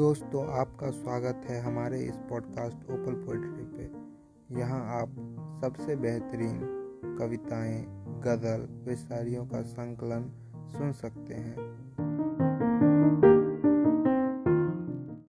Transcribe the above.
दोस्तों, आपका स्वागत है हमारे इस पॉडकास्ट ओपल पोइट्री पे। यहाँ आप सबसे बेहतरीन कविताएँ, गज़ल व शायरियों का संकलन सुन सकते हैं।